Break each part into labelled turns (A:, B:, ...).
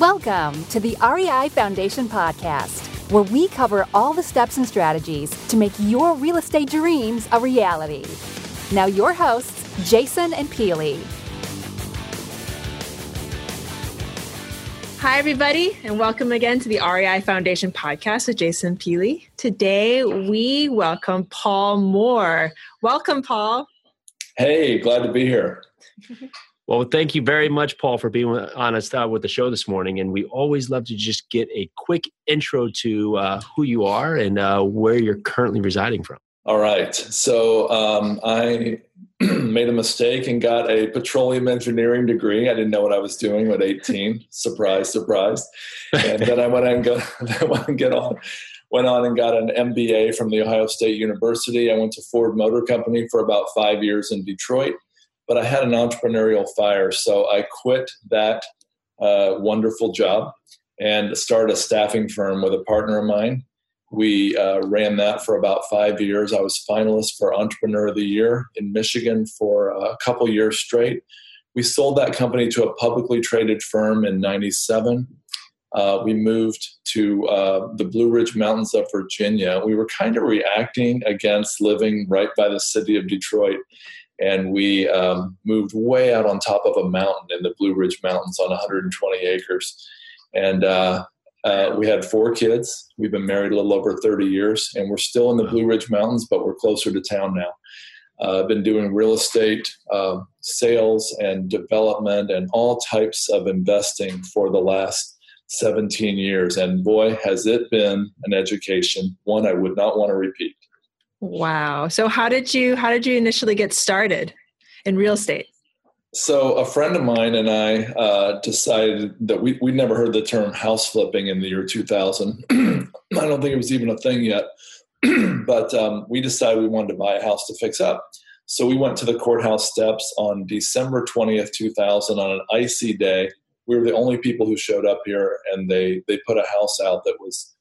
A: Welcome to the REI Foundation Podcast, where we cover all the steps and strategies to make your real estate dreams a reality. Now, your hosts, Jason and Peely.
B: Hi, everybody, and welcome again to the REI Foundation podcast with Jason Peely. Today, we welcome Paul Moore. Welcome, Paul.
C: Hey, glad to be here.
D: Well, thank you very much, Paul, for being honest uh, with the show this morning. And we always love to just get a quick intro to uh, who you are and uh, where you're currently residing from.
C: All right. So um, I made a mistake and got a petroleum engineering degree. I didn't know what I was doing at 18. surprise, surprise. And then I went and got, went and get on, went on and got an MBA from the Ohio State University. I went to Ford Motor Company for about five years in Detroit but I had an entrepreneurial fire. So I quit that uh, wonderful job and started a staffing firm with a partner of mine. We uh, ran that for about five years. I was finalist for Entrepreneur of the Year in Michigan for a couple years straight. We sold that company to a publicly traded firm in 97. Uh, we moved to uh, the Blue Ridge Mountains of Virginia. We were kind of reacting against living right by the city of Detroit and we um, moved way out on top of a mountain in the Blue Ridge Mountains on 120 acres. And uh, uh, we had four kids. We've been married a little over 30 years, and we're still in the Blue Ridge Mountains, but we're closer to town now. Uh, I've been doing real estate uh, sales and development and all types of investing for the last 17 years. And boy, has it been an education, one I would not want to repeat.
B: Wow. So how did you how did you initially get started in real estate?
C: So a friend of mine and I uh, decided that we we never heard the term house flipping in the year 2000. I don't think it was even a thing yet, but um, we decided we wanted to buy a house to fix up. So we went to the courthouse steps on December 20th, 2000, on an icy day. We were the only people who showed up here, and they they put a house out that was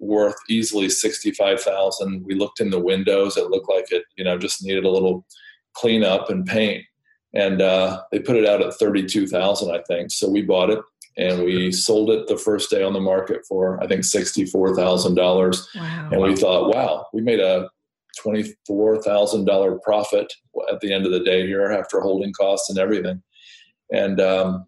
C: worth easily 65,000. We looked in the windows. It looked like it, you know, just needed a little cleanup and paint. And uh, they put it out at 32,000, I think. So we bought it and we sold it the first day on the market for, I think, $64,000. Wow. And we thought, wow, we made a $24,000 profit at the end of the day here after holding costs and everything. And um,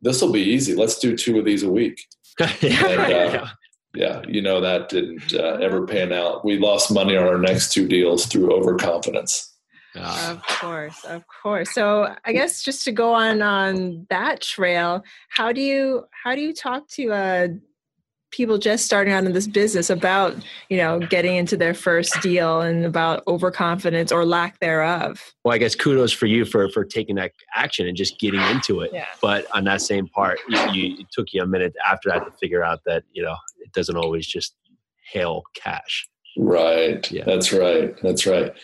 C: this will be easy. Let's do two of these a week. and, uh, yeah, you know that didn't uh, ever pan out. We lost money on our next two deals through overconfidence.
B: Of course, of course. So I guess just to go on on that trail, how do you how do you talk to uh, people just starting out in this business about you know getting into their first deal and about overconfidence or lack thereof
D: well i guess kudos for you for for taking that action and just getting into it yeah. but on that same part you, you, it took you a minute after that to figure out that you know it doesn't always just hail cash
C: right yeah. that's right that's right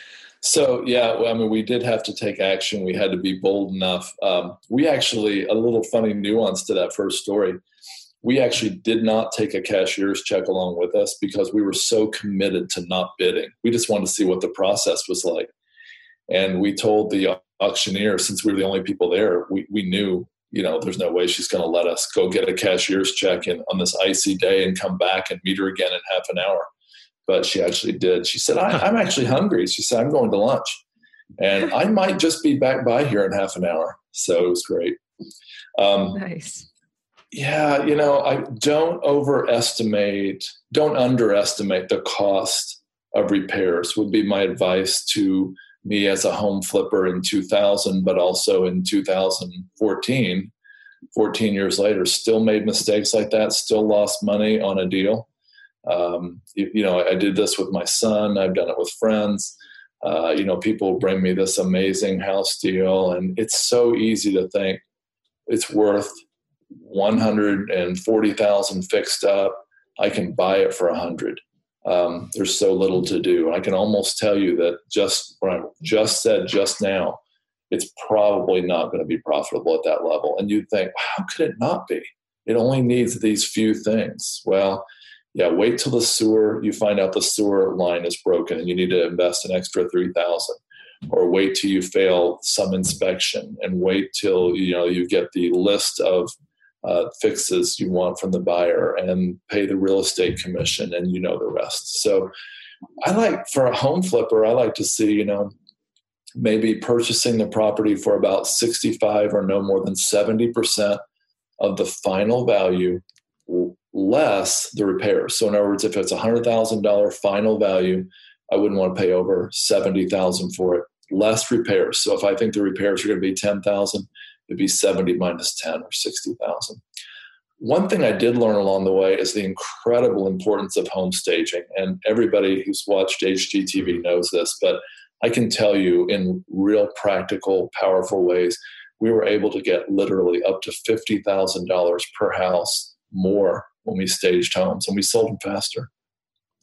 C: so yeah, I mean, we did have to take action. We had to be bold enough. Um, we actually a little funny nuance to that first story we actually did not take a cashier's check along with us because we were so committed to not bidding. We just wanted to see what the process was like. And we told the auctioneer, since we were the only people there, we, we knew, you know, there's no way she's going to let us go get a cashier's check in, on this icy day and come back and meet her again in half an hour. But she actually did. She said, I, I'm actually hungry. She said, I'm going to lunch. And I might just be back by here in half an hour. So it was great.
B: Um, nice
C: yeah, you know, I don't overestimate, don't underestimate the cost of repairs would be my advice to me as a home flipper in 2000, but also in 2014, 14 years later, still made mistakes like that, still lost money on a deal. Um, you, you, know, I did this with my son, I've done it with friends. Uh, you know, people bring me this amazing house deal, and it's so easy to think it's worth 140,000 fixed up. I can buy it for a hundred. Um, there's so little to do. I can almost tell you that just what I just said just now, it's probably not going to be profitable at that level. And you'd think, how could it not be? It only needs these few things. Well, yeah, wait till the sewer, you find out the sewer line is broken and you need to invest an extra 3000 or wait till you fail some inspection and wait till you know you get the list of uh, fixes you want from the buyer and pay the real estate commission and you know the rest. So I like for a home flipper, I like to see, you know, maybe purchasing the property for about 65 or no more than 70% of the final value less the repairs. So in other words, if it's a hundred thousand dollar final value, I wouldn't want to pay over seventy thousand for it. Less repairs. So if I think the repairs are going to be ten thousand, it'd be seventy minus ten or sixty thousand. One thing I did learn along the way is the incredible importance of home staging. And everybody who's watched HGTV knows this, but I can tell you in real practical, powerful ways, we were able to get literally up to $50,000 per house more when we staged homes and we sold them faster.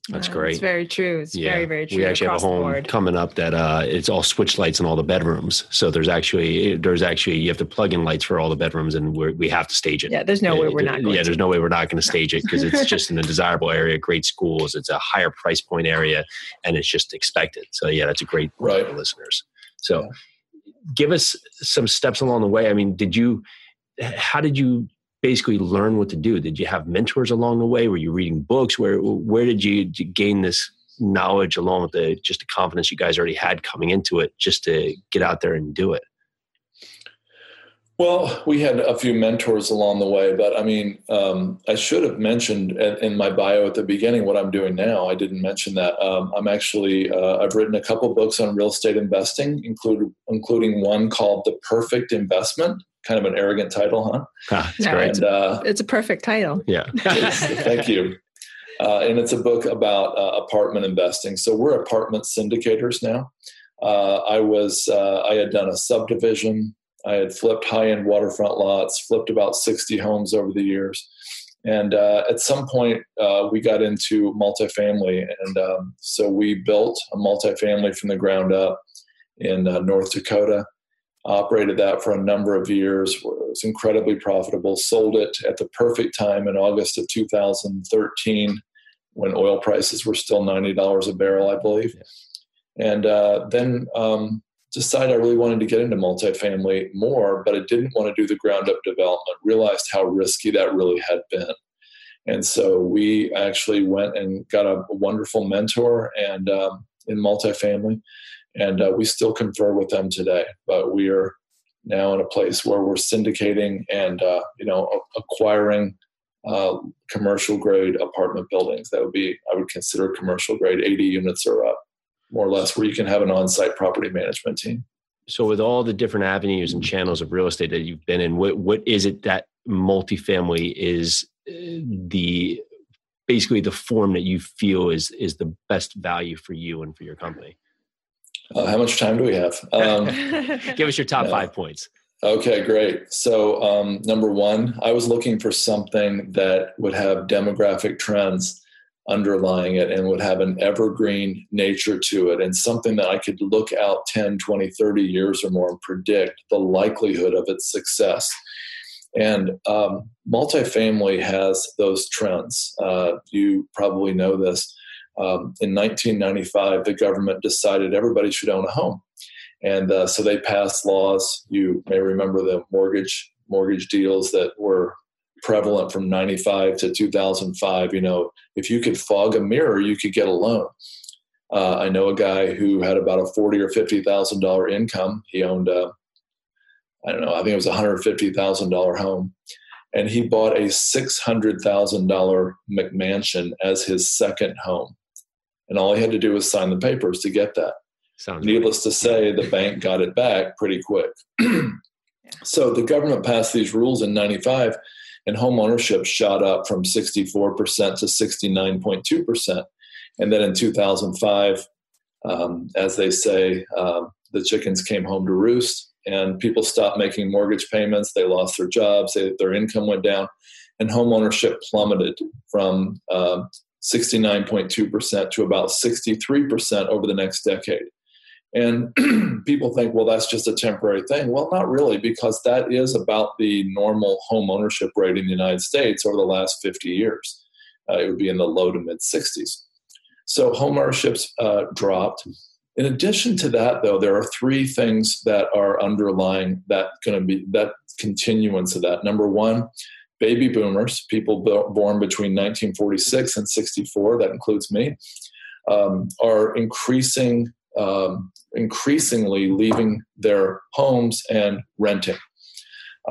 D: That's great.
B: It's very true. It's yeah. very, very true.
D: We actually have a home coming up that uh, it's all switch lights in all the bedrooms. So there's actually there's actually you have to plug in lights for all the bedrooms, and we we have to stage it.
B: Yeah, there's no way we're not. Going.
D: Yeah, there's no way we're not going to stage it because it's just in a desirable area, great schools. It's a higher price point area, and it's just expected. So yeah, that's a great right. for listeners. So, yeah. give us some steps along the way. I mean, did you? How did you basically learn what to do? Did you have mentors along the way? Were you reading books? Where where did you, did you gain this knowledge along with the just the confidence you guys already had coming into it, just to get out there and do it?
C: Well, we had a few mentors along the way, but I mean, um, I should have mentioned in my bio at the beginning what I'm doing now. I didn't mention that. Um, I'm actually uh, I've written a couple books on real estate investing, including one called The Perfect Investment kind of an arrogant title, huh?
D: Ah, it's great. And,
B: uh, it's a perfect title.
D: Yeah.
C: thank you. Uh, and it's a book about uh, apartment investing. So we're apartment syndicators now. Uh, I was uh, I had done a subdivision. I had flipped high end waterfront lots, flipped about sixty homes over the years, and uh, at some point we got into multifamily, and um, so we built a multifamily from the ground up in North Dakota operated that for a number of years. It was incredibly profitable. Sold it at the perfect time in August of 2013 when oil prices were still $90 a barrel, I believe. And uh, then um, decided I really wanted to get into multifamily more, but I didn't want to do the ground up development. Realized how risky that really had been. And so we actually went and got a, a wonderful mentor and um, in multifamily and uh, we still confer with them today. But we are now in a place where we're syndicating and uh, you know acquiring uh, commercial grade apartment buildings. That would be I would consider commercial grade, 80 units or up, more or less, where you can have an on-site property management team.
D: So, with all the different avenues and channels of real estate that you've been in, what what is it that multifamily is uh, the basically the form that you feel is is the best value for you and for your company?
C: Uh, how much time do we have? Um,
D: Give us your top five points.
C: Okay, great. So, um, number one, I was looking for something that would have demographic trends underlying it and would have an evergreen nature to it and something that I could look out 10, 20, 30 years or more and predict the likelihood of its success. And um, multifamily has those trends. Uh, you probably know this um, in 1995, the government decided everybody should own a home. And uh, so they passed laws. You may remember the mortgage mortgage deals that were prevalent from 95 to 2005. You know, if you could fog a mirror, you could get a loan. Uh, I know a guy who had about a forty or fifty thousand dollar income. He owned a, I don't know, I think it was a hundred fifty thousand dollar home, and he bought a six hundred thousand dollar McMansion as his second home and all he had to do was sign the papers to get that. Sounds Needless to say, the bank got it back pretty quick. so the government passed these rules in 95, and home ownership shot up from 64% to 69.2%. And then in 2005, um, as they say, um, the chickens came home to roost, and people stopped making mortgage payments. They lost their jobs, they, their income went down, and home ownership plummeted from um, 69.2% to about 63% over the next decade. And people think, well, that's just a temporary thing. Well, not really, because that is about the normal home ownership rate in the United States over the last 50 years. Uh, it would be in the low to mid 60s. So home ownerships uh, dropped. In addition to that, though, there are three things that are underlying that going to be that continuance of that. Number one, baby boomers, people born between 1946 and 64, that includes me, um, are increasing, um, increasingly leaving their homes and renting.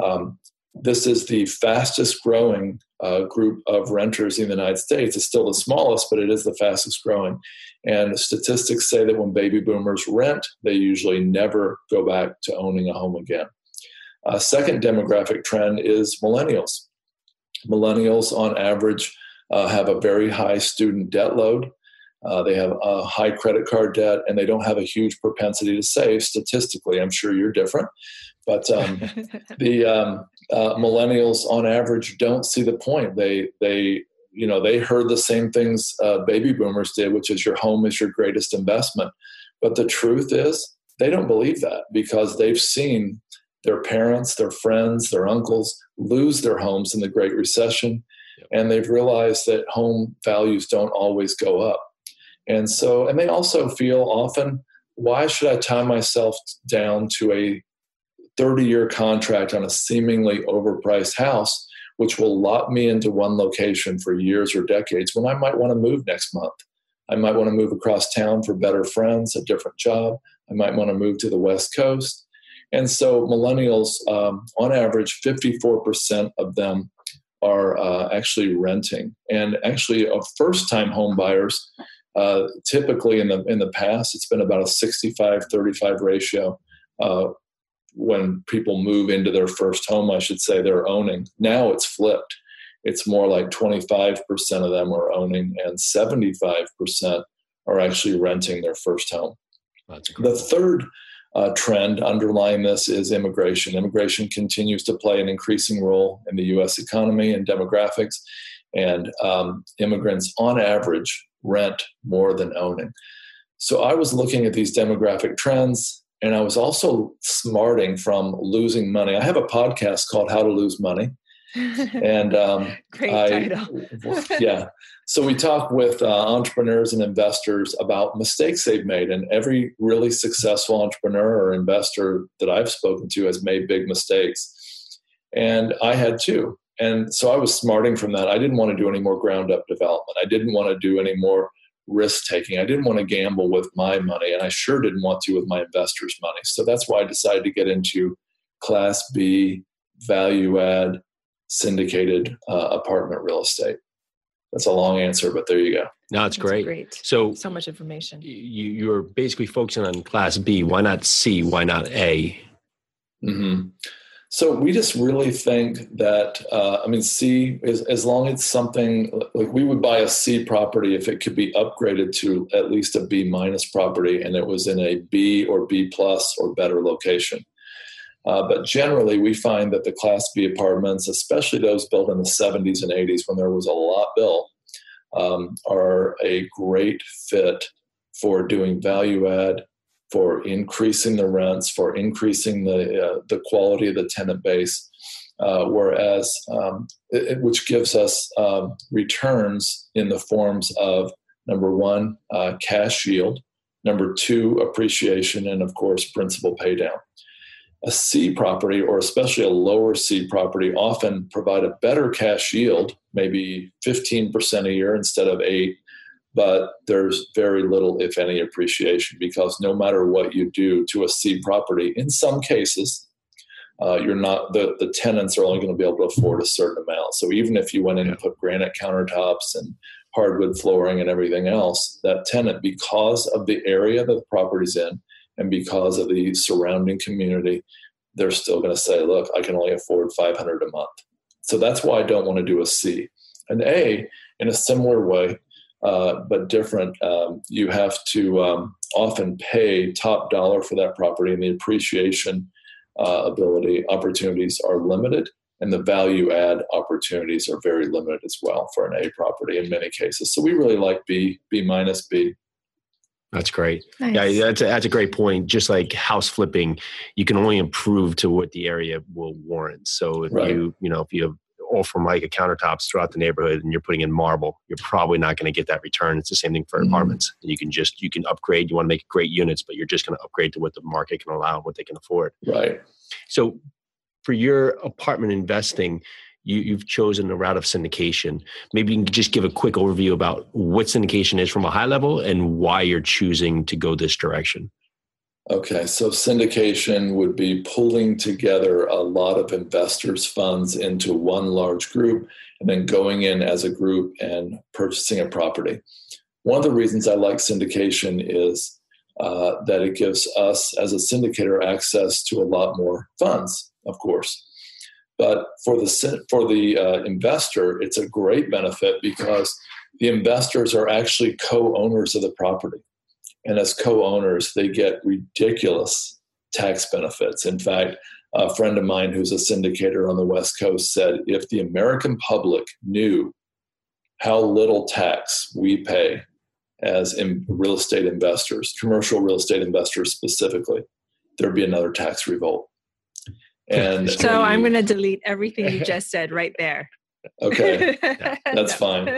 C: Um, this is the fastest growing uh, group of renters in the United States. It's still the smallest, but it is the fastest growing. And statistics say that when baby boomers rent, they usually never go back to owning a home again. A second demographic trend is millennials. Millennials, on average, uh, have a very high student debt load. Uh, they have a high credit card debt and they don't have a huge propensity to save statistically. I'm sure you're different. But um, the um, uh, millennials, on average, don't see the point. They, they, you know, they heard the same things uh, baby boomers did, which is your home is your greatest investment. But the truth is, they don't believe that because they've seen their parents, their friends, their uncles lose their homes in the Great Recession, and they've realized that home values don't always go up. And so, and they also feel often, why should I tie myself down to a 30 year contract on a seemingly overpriced house, which will lock me into one location for years or decades when I might want to move next month? I might want to move across town for better friends, a different job. I might want to move to the West Coast. And so, millennials, um, on average, 54% of them are uh, actually renting. And actually, uh, first time home buyers, uh, typically in the, in the past, it's been about a 65 35 ratio. Uh, when people move into their first home, I should say, they're owning. Now it's flipped. It's more like 25% of them are owning, and 75% are actually renting their first home. the third uh, trend underlying this is immigration. Immigration continues to play an increasing role in the US economy and demographics, and um, immigrants on average rent more than owning. So I was looking at these demographic trends and I was also smarting from losing money. I have a podcast called How to Lose Money. And um,
B: great I, title.
C: yeah. So we talk with uh, entrepreneurs and investors about mistakes they've made, and every really successful entrepreneur or investor that I've spoken to has made big mistakes, and I had too. And so I was smarting from that. I didn't want to do any more ground up development. I didn't want to do any more risk taking. I didn't want to gamble with my money, and I sure didn't want to with my investors' money. So that's why I decided to get into Class B value add syndicated uh, apartment real estate. That's a long answer, but there you go.
D: No, it's great.
B: great.
D: So
B: so much information.
D: You you're basically focusing on Class B. Why not C? Why not A?
C: Mm-hmm. So we just really think that uh, I mean C is as long as something like we would buy a C property if it could be upgraded to at least a B minus property and it was in a B or B plus or better location. Uh, but generally, we find that the Class B apartments, especially those built in the 70s and 80s when there was a lot built, um, are a great fit for doing value add for increasing the rents, for increasing the uh, the quality of the tenant base, uh, whereas um, it, which gives us um, returns in the forms of number one uh, cash yield, number two appreciation, and of course principal paydown. A C property, or especially a lower C property, often provide a better cash yield, maybe 15% a year instead of eight, but there's very little, if any, appreciation because no matter what you do to a C property, in some cases, uh, you're not the, the tenants are only going to be able to afford a certain amount. So even if you went in and put granite countertops and hardwood flooring and everything else, that tenant, because of the area that the property's in and because of the surrounding community, they're still going to say, "Look, I can only afford 500 a month." So that's why I don't want to do a C. An A, in a similar way, uh, but different. Um, you have to um, often pay top dollar for that property, and the appreciation uh, ability opportunities are limited, and the value add opportunities are very limited as well for an A property in many cases. So we really like B, B minus B.
D: That's great. Nice. Yeah, that's a, that's a great point. Just like house flipping, you can only improve to what the area will warrant. So if right. you, you know, if you have all from like a countertops throughout the neighborhood and you're putting in marble, you're probably not going to get that return. It's the same thing for mm-hmm. apartments. You can just you can upgrade. You want to make great units, but you're just going to upgrade to what the market can allow, what they can afford.
C: Right.
D: So, for your apartment investing, you, have chosen a route of syndication. Maybe you can just give a quick overview about what syndication is from a high level and why you're choosing to go this direction.
C: Okay, so syndication would be pulling together a lot of investors' funds into one large group and then going in as a group and purchasing a property. One of the reasons I like syndication is uh, that it gives us as a syndicator access to a lot more funds, of course. But for the for the uh, investor, it's a great benefit because the investors are actually co-owners of the property, and as co-owners, they get ridiculous tax benefits. In fact, a friend of mine who's a syndicator on the West Coast said, if the American public knew how little tax we pay as in real estate investors, commercial real estate investors specifically, there'd be another tax revolt.
B: And so we, I'm going to delete everything you just said right there.
C: Okay, that's fine.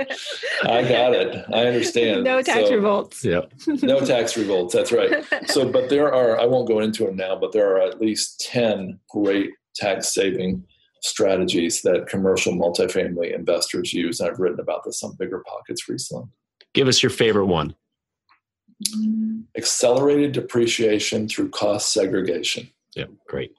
C: I got it. I understand.
B: No tax so, revolts.
D: Yeah.
C: no tax revolts. That's right. So, but there are, I won't go into them now, but there are at least 10 great tax saving strategies that commercial multifamily investors use. I've written about this on BiggerPockets recently.
D: Give us your favorite one.
C: Accelerated depreciation through cost segregation.
D: Yeah, great.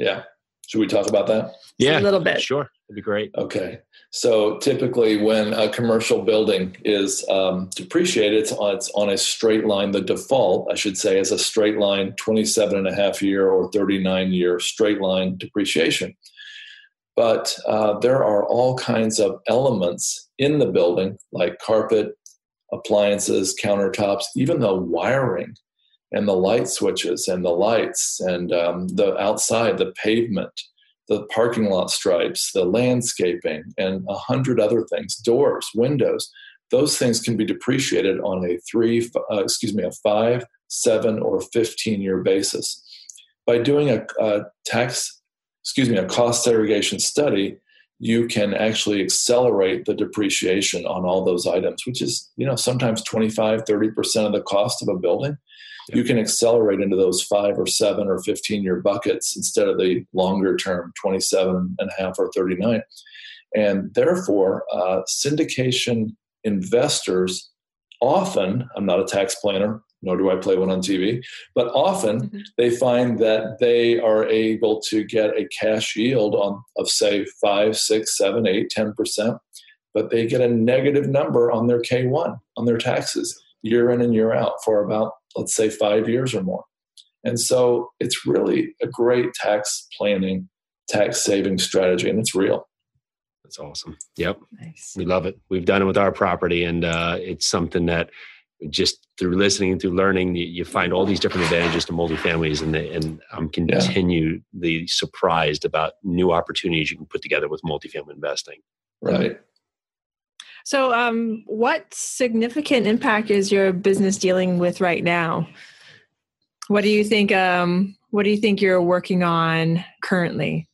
C: Yeah. Should we talk about that?
D: Yeah,
B: a little bit.
D: Sure, it'd be great.
C: Okay. So typically, when a commercial building is um, depreciated, it's on, it's on a straight line. The default, I should say, is a straight line 27 and a half year or 39 year straight line depreciation. But uh, there are all kinds of elements in the building, like carpet, appliances, countertops, even the wiring and the light switches and the lights and um, the outside, the pavement, the parking lot stripes, the landscaping, and a hundred other things, doors, windows. Those things can be depreciated on a three, uh, excuse me, a five, seven, or 15 year basis. By doing a, a tax, excuse me, a cost segregation study, you can actually accelerate the depreciation on all those items, which is, you know, sometimes 25, 30% of the cost of a building. You can accelerate into those five or seven or 15 year buckets instead of the longer term 27 and a half or 39. And therefore, uh, syndication investors often, I'm not a tax planner, nor do I play one on TV. But often mm-hmm. they find that they are able to get a cash yield on of say five, six, seven, eight, ten percent, but they get a negative number on their K1 on their taxes year in and year out for about let's say five years or more. And so it's really a great tax planning, tax saving strategy, and it's real.
D: That's awesome. Yep. Nice. We love it. We've done it with our property, and uh, it's something that just through listening and through learning, you, you, find all these different advantages to multifamilies, and the, and I'm continually yeah. surprised about new opportunities you can put together with multifamily investing.
C: Right.
B: So, um, what significant impact is your business dealing with right now? What do you think? Um, what do you think you're working on currently?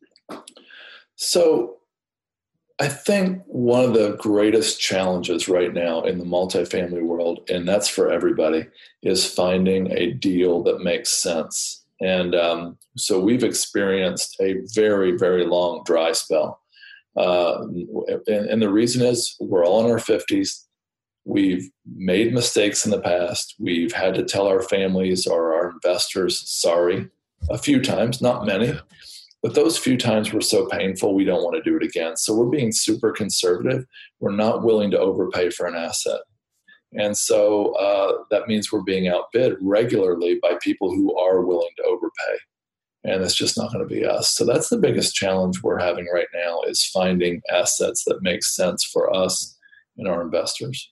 C: So, I think one of the greatest challenges right now in the multifamily world, and that's for everybody, is finding a deal that makes sense. And um, so we've experienced a very, very long dry spell. Uh, and, and the reason is we're all in our 50s. We've made mistakes in the past. We've had to tell our families or our investors sorry a few times, not many. But those few times were so painful, we don't want to do it again. So we're being super conservative. We're not willing to overpay for an asset. And so uh, that means we're being outbid regularly by people who are willing to overpay. And it's just not going to be us. So that's the biggest challenge we're having right now is finding assets that make sense for us and our investors.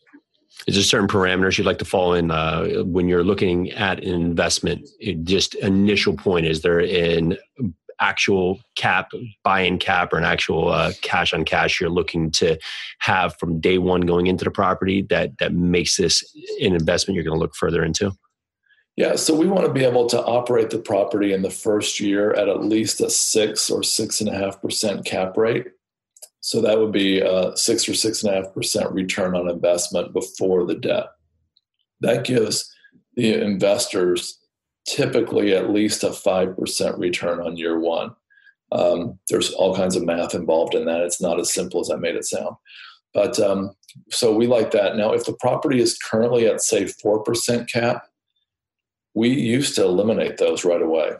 D: Is there certain parameters you'd like to fall in uh, when you're looking at an investment? It just initial point is there an actual cap, buy-in cap, or an actual uh, cash on cash you're looking to have from day one going into the property that that makes this an investment you're going to look further into?
C: Yeah, so we want to be able to operate the property in the first year at at least a six or six and a half percent cap rate. So that would be a six or six and a half percent return on investment before the debt. That gives the investors typically at least a 5% return on year one. Um, there's all kinds of math involved in that. It's not as simple as I made it sound. But um, so we like that. Now, if the property is currently at, say, 4% cap, we used to eliminate those right away,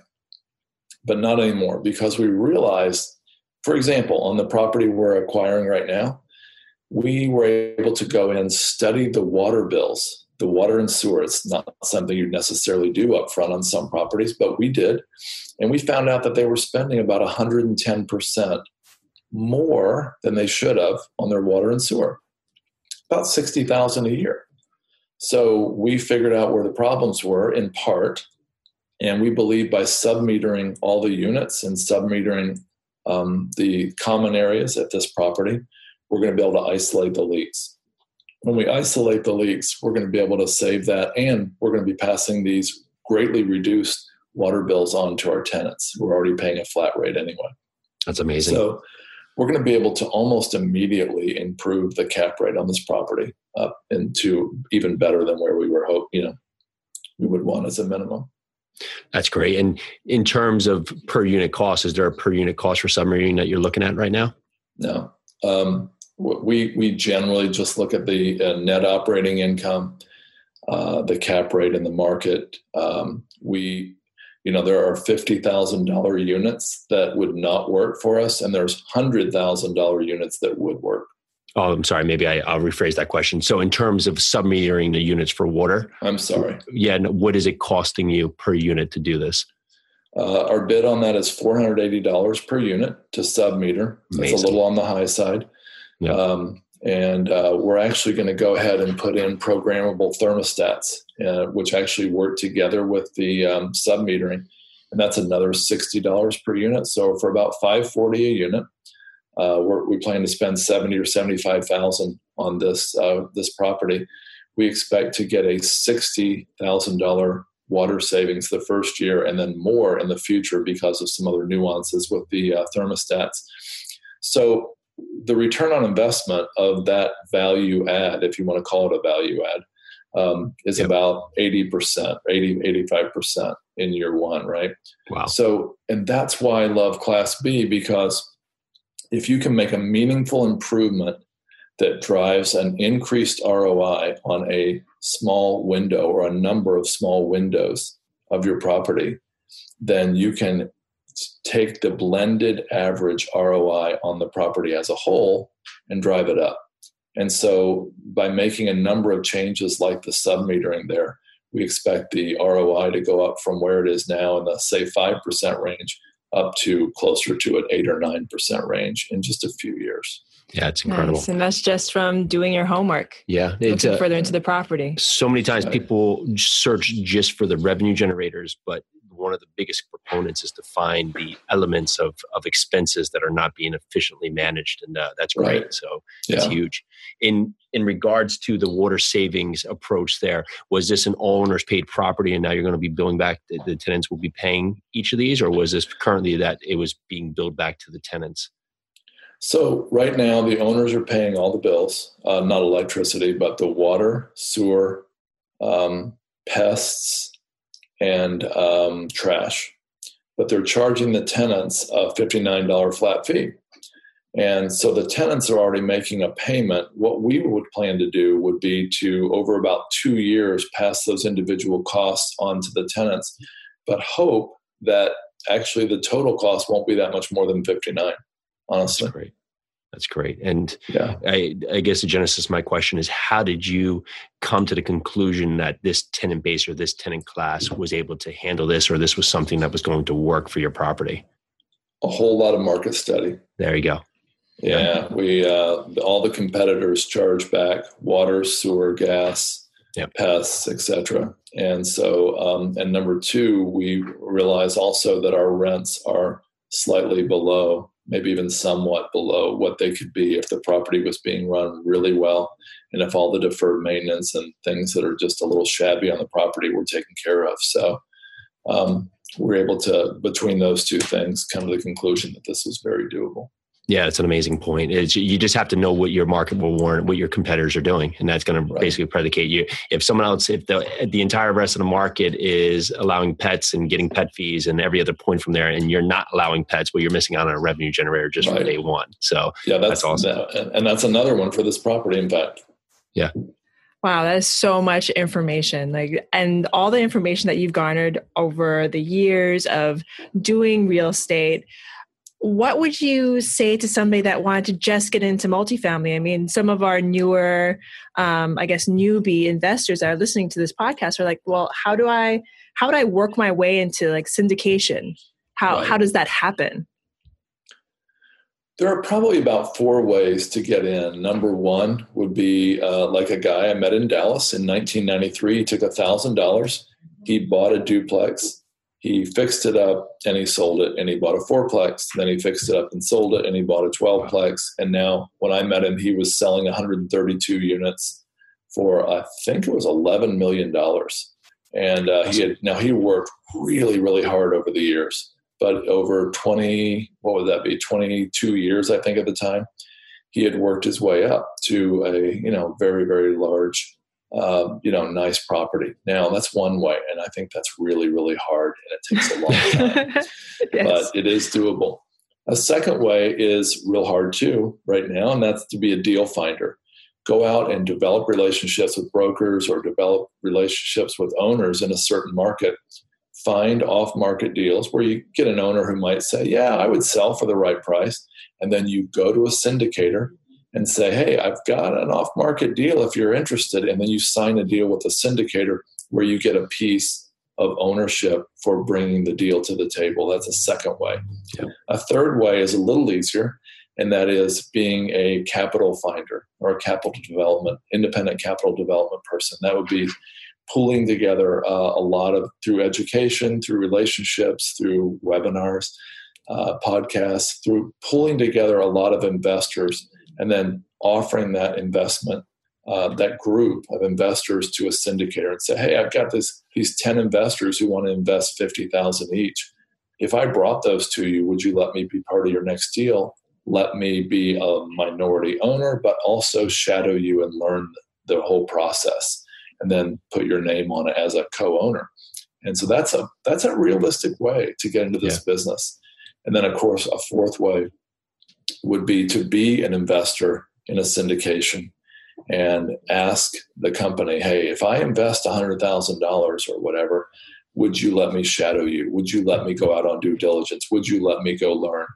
C: but not anymore because we realized, for example, on the property we're acquiring right now, we were able to go in and study the water bills, the water and sewer. It's not something you necessarily do up front on some properties, but we did. And we found out that they were spending about 110% more than they should have on their water and sewer. About 60,000 a year. So we figured out where the problems were in part, and we believe by submetering all the units and submetering um, the common areas at this property, we're going to be able to isolate the leaks. When we isolate the leaks, we're going to be able to save that, and we're going to be passing these greatly reduced water bills on to our tenants. We're already paying a flat rate anyway.
D: That's amazing.
C: So we're going to be able to almost immediately improve the cap rate on this property up into even better than where we were hope you know we would want as a minimum.
D: That's great. And in terms of per unit cost, is there a per unit cost for submetering that you're looking at right now?
C: No. Um, we we generally just look at the uh, net operating income, uh, the cap rate in the market. Um, we you know there are $50000 units that would not work for us and there's $100000 units that would work.
D: Oh i'm sorry. Maybe I, will rephrase that question. So in terms of submetering the units for water
C: i'm sorry.
D: Yeah what is it costing you per unit to do this?
C: Uh, our bid on that is $480 per unit to submeter. That's a little on the high side. Yep. um, and uh, we're actually going to go ahead and put in programmable thermostats, uh, which actually work together with the um, submetering, and that's another sixty dollars per unit. So for about five forty a unit, uh, we plan to spend seventy or seventy five thousand on this uh, this property. We expect to get a sixty thousand dollar water savings the first year, and then more in the future because of some other nuances with the uh, thermostats. So the return on investment of that value add, if you want to call it a value add, um, is yep. about 80%, 80, 85% in year one, right?
D: Wow.
C: So, and that's why I love Class B because if you can make a meaningful improvement that drives an increased ROI on a small window or a number of small windows of your property, then you can take the blended average ROI on the property as a whole and drive it up. And so by making a number of changes like the submetering there, we expect the ROI to go up from where it is now in the say 5% range up to closer to an 8 or 9% range in just a few years.
D: Yeah, it's incredible.
B: Nice. And that's just from doing your homework.
D: Yeah.
B: It's looking uh, further into the property.
D: So many times people search just for the revenue generators, but one of the biggest proponents is to find the elements of, of expenses that are not being efficiently managed, and uh, that's great. Right. So it's yeah. huge. In in regards to the water savings approach, there was this an all owners paid property, and now you're going to be billing back. The, the tenants will be paying each of these, or was this currently that it was being billed back to the tenants?
C: So right now, the owners are paying all the bills, uh, not electricity, but the water, sewer, um, pests, and um, trash. But they're charging the tenants a $59 flat fee. And so the tenants are already making a payment. What we would plan to do would be to, over about two years, pass those individual costs on to the tenants, but hope that actually the total cost won't be that much more than 59 honestly.
D: That's great. That's great. And yeah. I, I guess the genesis of my question is how did you come to the conclusion that this tenant base or this tenant class was able to handle this or this was something that was going to work for your property?
C: A whole lot of market study.
D: There you go.
C: Yeah, we uh, all the competitors charge back water, sewer, gas, yep. pests, etc. And so, um, and number two, we realize also that our rents are slightly below maybe even somewhat below what they could be if the property was being run really well and if all the deferred maintenance and things that are just a little shabby on the property were taken care of. So um, we're able to, between those two things, come to the conclusion that this was very doable.
D: Yeah, it's an amazing point. It's, you just have to know what your market will warrant, what your competitors are doing, and that's going right. to basically predicate you. If someone else, if the the entire rest of the market is allowing pets and getting pet fees and every other point from there, and you're not allowing pets, well, you're missing out on a revenue generator just right. from day one. So
C: yeah, that's, that's awesome, that, and that's another one for this property. In fact,
D: yeah.
B: Wow, that is so much information. Like and all the information that you've garnered over the years of doing real estate what would you say to somebody that wanted to just get into multifamily? I mean, some of our newer, um, I guess, newbie investors that are listening to this podcast are like, well, how do I, how would I work my way into like syndication? How, right. how does that happen?
C: There are probably about four ways to get in. Number one would be uh, like a guy I met in Dallas in 1993. He took $1,000. He bought a duplex he fixed it up and he sold it and he bought a fourplex. Then he fixed it up and sold it and he bought a 12plex. And now, when I met him, he was selling 132 units for I think it was 11 million dollars. And uh, he had now he worked really really hard over the years, but over 20 what would that be 22 years I think at the time, he had worked his way up to a you know very very large um, you know, nice property. Now that's one way, and I think that's really, really hard, and it takes a long time, yes. but it is doable. A second way is real hard too, right now, and that's to be a deal finder. Go out and develop relationships with brokers or develop relationships with owners in a certain market. Find off market deals where you get an owner who might say, Yeah, I would sell for the right price. And then you go to a syndicator and say, hey, I've got an off market deal if you're interested. And then you sign a deal with a syndicator where you get a piece of ownership for bringing the deal to the table. That's a second way. Yeah. A third way is a little easier, and that is being a capital finder or a capital development, independent capital development person. That would be pulling together uh, a lot of through education, through relationships, through webinars, uh, podcasts, through pulling together a lot of investors and then offering that investment, uh, that group of investors to a syndicator and say, hey, I've got this these 10 investors who want to invest 50,000 each. If I brought those to you, would you let me be part of your next deal? Let me be a minority owner, but also shadow you and learn the whole process and then put your name on it as a co-owner. And so that's a that's a realistic way to get into this yeah. business. And then of course a fourth way would be to be an investor in a syndication and ask the company, hey, if I invest $100,000 or whatever, would you let me shadow you? Would you let me go out on due diligence? Would you let me go learn?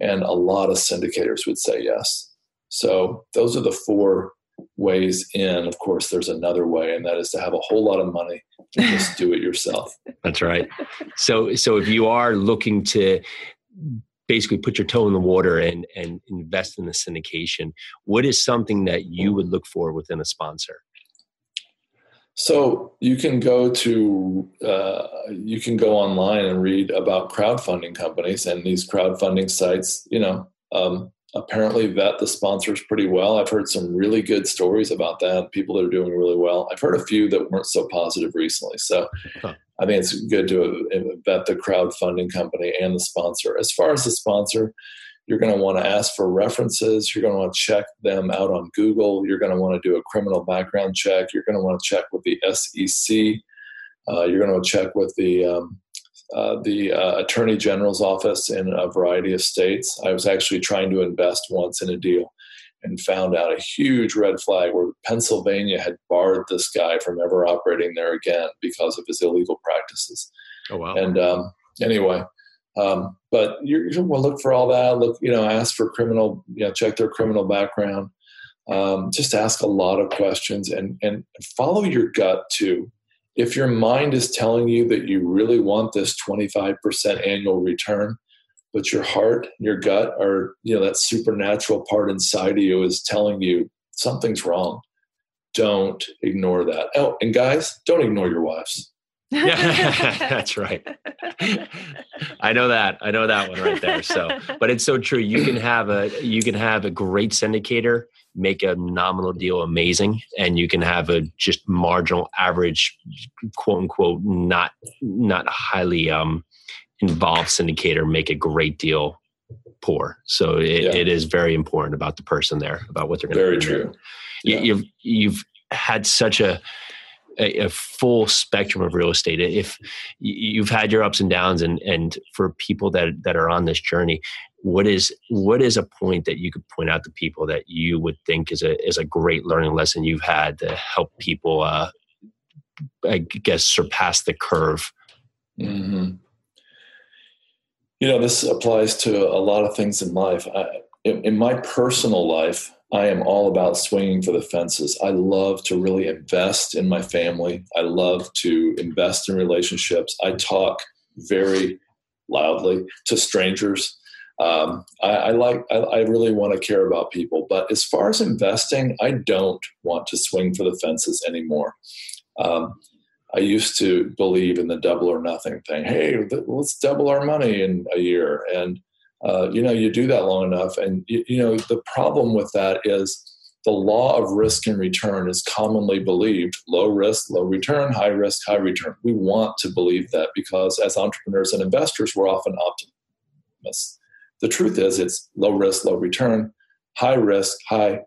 C: And a lot of syndicators would say yes. So those are the four ways in. Of course, there's another way, and that is to have a whole lot of money and just do it yourself.
D: That's right. So, so if you are looking to basically put your toe in the water and and invest in the syndication. What is something that you would look for within a sponsor?
C: So you can go to uh, you can go online and read about crowdfunding companies and these crowdfunding sites you know um, apparently vet the sponsors pretty well i've heard some really good stories about that people that are doing really well i've heard a few that weren't so positive recently so huh. I think it's good to vet the crowdfunding company and the sponsor. As far as the sponsor, you're going to want to ask for references. You're going to want to check them out on Google. You're going to want to do a criminal background check. You're going to want to check with the SEC. Uh, you're going to check with the um, uh, the uh, Attorney General's office in a variety of states. I was actually trying to invest once in a deal and found out a huge red flag where Pennsylvania had barred this guy from ever operating there again because of his illegal practices.
D: Oh wow!
C: And um, anyway, um, but you're, you're to look for all that. Look, you know, ask for criminal, you know, check their criminal background. Um, just ask a lot of questions and and follow your gut too. If your mind is telling you that you really want this 25% annual return, but your heart, your gut, or you know that supernatural part inside of you is telling you something's wrong. Don't ignore that. Oh, and guys, don't ignore your wives.
D: Yeah, that's right. I know that. I know that one right there. So, but it's so true. You can have a you can have a great syndicator make a nominal deal amazing, and you can have a just marginal average, quote unquote, not not highly um involved syndicator make a great deal poor. So it, yeah. it is very important about the person there, about what they're going to.
C: Very true.
D: Yeah. You've you've had such a, a, a full spectrum of real estate. If you've had your ups and downs, and and for people that that are on this journey, what is what is a point that you could point out to people that you would think is a is a great learning lesson you've had to help people uh, I guess surpass the curve.
C: Mm-hmm. You know, this applies to a lot of things in life. I, in, in my personal life, I am all about swinging for the fences. I love to really invest in my family. I love to invest in relationships. I talk very loudly to strangers. Um, I, I, like. I, I, really want to care about people, but as far as investing, I don't want to swing for the fences anymore. Um, I used to believe in the double or nothing thing. Hey, let's double our money in a year, and uh, you know, you do that long enough, and you, you know, the problem with that is the law of risk and return is commonly believed low risk, low return, high risk, high return. We want to believe that because as entrepreneurs and investors, we're often optimists. The truth is, it's low risk, low return, high risk, high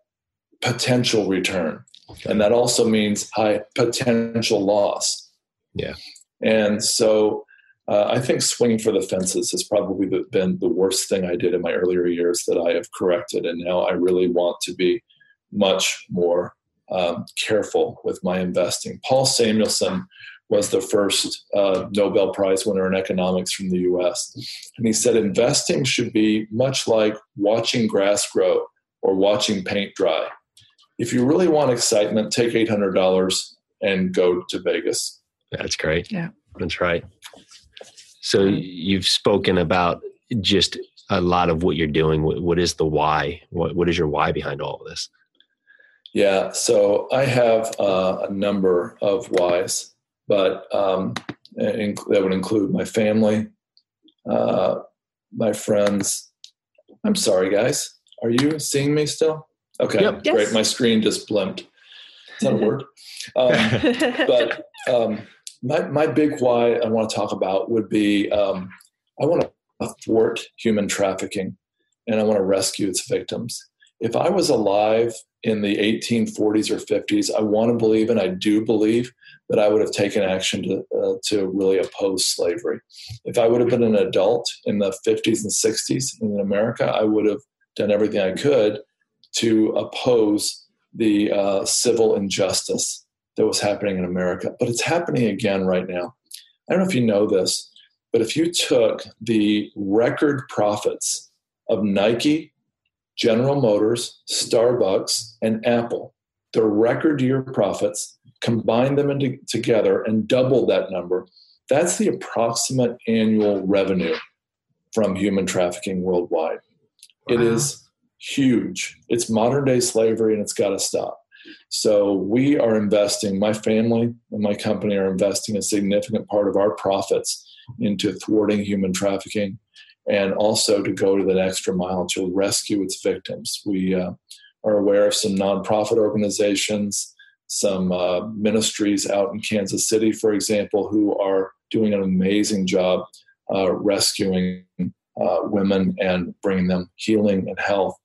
C: potential return. And that also means high potential loss.
D: Yeah.
C: And so uh, I think swinging for the fences has probably been the worst thing I did in my earlier years that I have corrected. And now I really want to be much more um, careful with my investing. Paul Samuelson was the first uh, Nobel Prize winner in economics from the US. And he said investing should be much like watching grass grow or watching paint dry if you really want excitement, take eight hundred dollars and go to Vegas.
D: That's great.
B: Yeah,
D: that's right. So you've spoken about just a lot of what you're doing. What, what is the why? What What is your why behind all of this?
C: Yeah, so I have uh, a number of whys, but um, that would include my family, uh, my friends. I'm sorry, guys. Are you seeing me still? Okay, yep. great. Yes. My screen just blinked. Is that a word? Um, but um, my, my big why I want to talk about would be um, I want to thwart human trafficking and I want to rescue its victims. If I was alive in the 1840s or 50s, I want to believe, and I do believe, that I would have taken action to, uh, to really oppose slavery. If I would have been an adult in the 50s and 60s in America, I would have done everything I could to oppose the uh, civil injustice that was happening in America. But it's happening again right now. I don't know if you know this, but if you took the record profits of Nike, General Motors, Starbucks, and Apple, the record year profits, combine them into, together and double that number, that's the approximate annual revenue from human trafficking worldwide. Wow. It is huge. It's modern day slavery and it's got to stop. So we are investing, my family and my company are investing a significant part of our profits into thwarting human trafficking and also to go to that extra mile to rescue its victims. We uh, are aware of some nonprofit organizations, some uh, ministries out in Kansas City, for example, who are doing an amazing job uh, rescuing uh, women and bringing them healing and health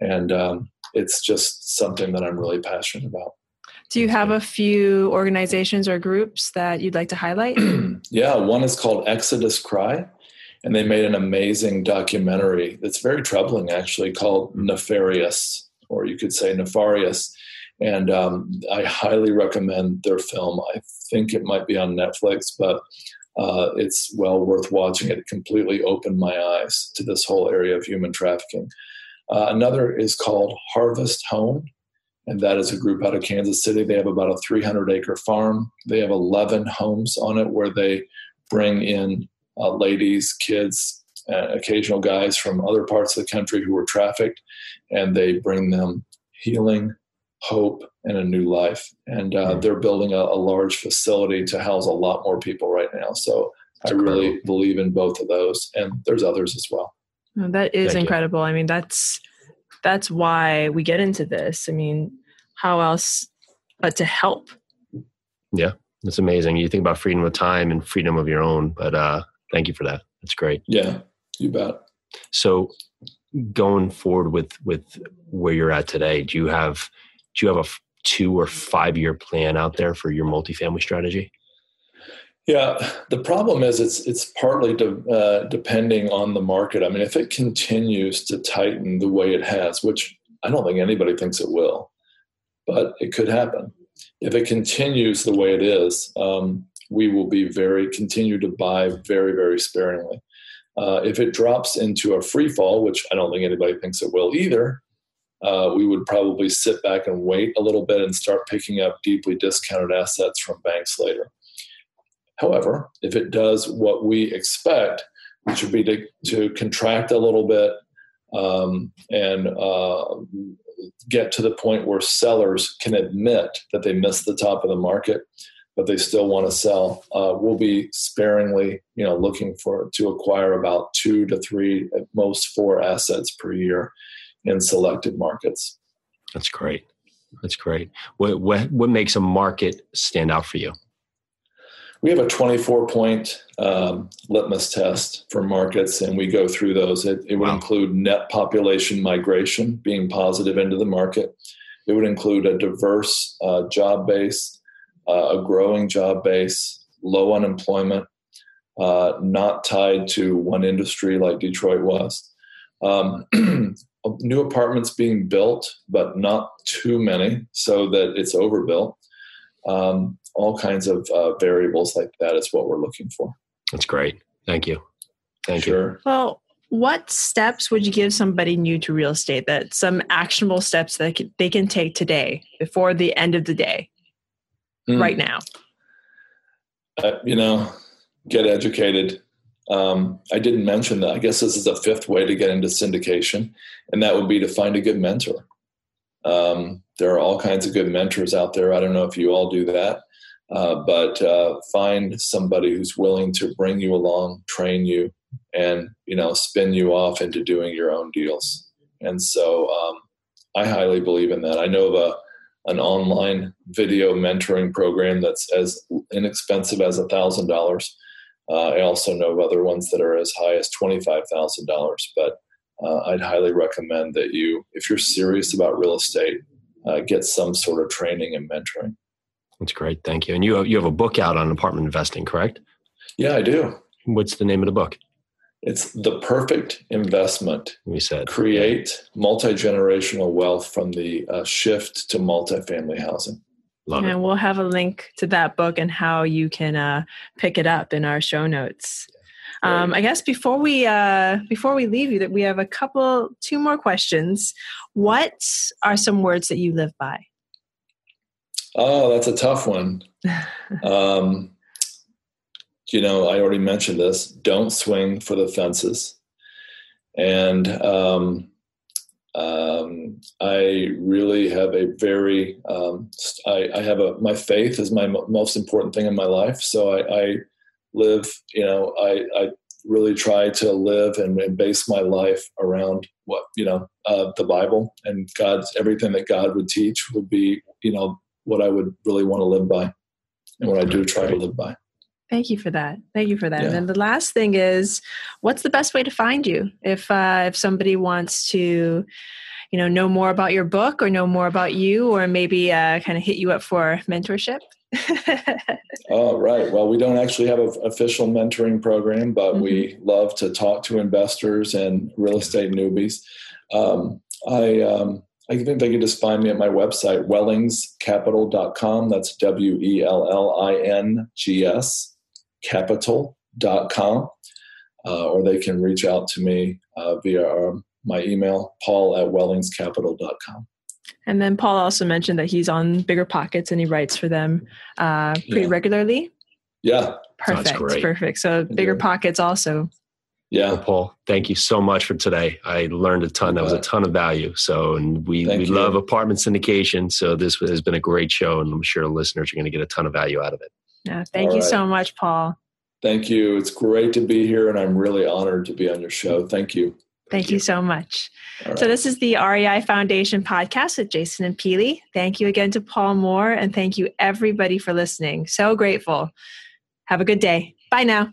C: and um, it's just something that I'm really passionate about.
B: Do you have a few organizations or groups that you'd like to highlight?
C: yeah, one is called Exodus Cry, and they made an amazing documentary that's very troubling, actually, called Nefarious, or you could say Nefarious. And um, I highly recommend their film. I think it might be on Netflix, but uh, it's well worth watching. It completely opened my eyes to this whole area of human trafficking. Uh, another is called Harvest Home, and that is a group out of Kansas City. They have about a 300 acre farm. They have 11 homes on it where they bring in uh, ladies, kids, uh, occasional guys from other parts of the country who were trafficked, and they bring them healing, hope, and a new life. And uh, mm-hmm. they're building a, a, large facility to house a lot more people right now. So That's I really believe in both of those, and there's others as well.
B: That is Thank incredible. You. I mean, that's that's why we get into this. I mean, how else but to help?
D: Yeah, it's amazing. You think about freedom of time and freedom of your own, but uh, thank you for that. That's great.
C: Yeah, you bet.
D: So going forward with with where you're at today, do you have do you have a two or five year plan out there for your multifamily strategy?
C: Yeah, the problem is it's it's partly de, uh, depending on the market. I mean, if it continues to tighten the way it has, which I don't think anybody thinks it will, but it could happen. If it continues the way it is, um, we will be very continue to buy very very sparingly. Uh, if it drops into a free fall, which I don't think anybody thinks it will either, uh, we would probably sit back and wait a little bit and start picking up deeply discounted assets from banks later. However, if it does what we expect, which would be to, to contract a little bit um, and uh, get to the point where sellers can admit that they missed the top of the market, but they still want to sell, uh, we'll be sparingly, you know, looking for to acquire about two to three, at most four assets per year in selected markets.
D: That's great. That's great. What what what makes a market stand out for you?
C: We have a 24 point um, litmus test for markets, and we go through those. It, it would wow. include net population migration being positive into the market. It would include a diverse uh, job base, uh, a growing job base, low unemployment, uh, not tied to one industry like Detroit was. Um, new apartments being built, but not too many, so that it's overbuilt. Um, all kinds of uh, variables like that is what we're looking for.
D: That's great. Thank you. Thank
C: sure.
D: you.
B: Well, what steps would you give somebody new to real estate that some actionable steps that they can take today before the end of the day, mm. right now?
C: Uh, you know, get educated. Um, I didn't mention that. I guess this is a fifth way to get into syndication, and that would be to find a good mentor. Um, there are all kinds of good mentors out there. I don't know if you all do that. Uh, but uh, find somebody who's willing to bring you along, train you, and you know spin you off into doing your own deals. And so um, I highly believe in that. I know of a, an online video mentoring program that's as inexpensive as a thousand dollars. Uh, I also know of other ones that are as high as twenty five thousand dollars. But uh, I'd highly recommend that you, if you're serious about real estate, uh, get some sort of training and mentoring.
D: That's great. Thank you. And you have, you have a book out on apartment investing, correct?
C: Yeah, I do.
D: What's the name of the book?
C: It's The Perfect Investment.
D: We said
C: create multi generational wealth from the uh, shift to multifamily housing.
B: Love and it. we'll have a link to that book and how you can uh, pick it up in our show notes. Um, I guess before we uh, before we leave you, that we have a couple, two more questions. What are some words that you live by?
C: Oh, that's a tough one. um, you know, I already mentioned this. Don't swing for the fences. And um, um, I really have a very, um, I, I, have a, my faith is my most important thing in my life. So I, I live, you know, I, I really try to live and, and, base my life around what, you know, uh, the Bible and God's, everything that God would teach would be, you know, what I would really want to live by and what I do try to live by.
B: Thank you for that. Thank you for that. Yeah. And then the last thing is, what's the best way to find you if uh, if somebody wants to, you know, know more about your book or know more about you, or maybe uh, kind of hit you up for mentorship?
C: oh, right. Well, we don't actually have an official mentoring program, but mm-hmm. we love to talk to investors and real estate newbies. Um, I um, I think they can just find me at my website, wellingscapital.com. That's W E L L I N G S capital.com. Uh, or they can reach out to me uh, via um, my email, paul at wellingscapital.com.
B: And then Paul also mentioned that he's on BiggerPockets and he writes for them uh, pretty yeah. regularly.
C: Yeah.
B: Perfect. Perfect. So BiggerPockets also
C: yeah.
D: Well, Paul, thank you so much for today. I learned a ton. That was a ton of value. So, and we, we love apartment syndication. So this has been a great show and I'm sure listeners are going to get a ton of value out of it.
B: Yeah. Thank All you right. so much, Paul.
C: Thank you. It's great to be here and I'm really honored to be on your show. Thank you.
B: Thank, Thank you. you. so much. Right. So, this is the REI Foundation podcast with Jason and Peely. Thank you again to Paul Moore, and thank you everybody for listening. So grateful. Have a good day. Bye now.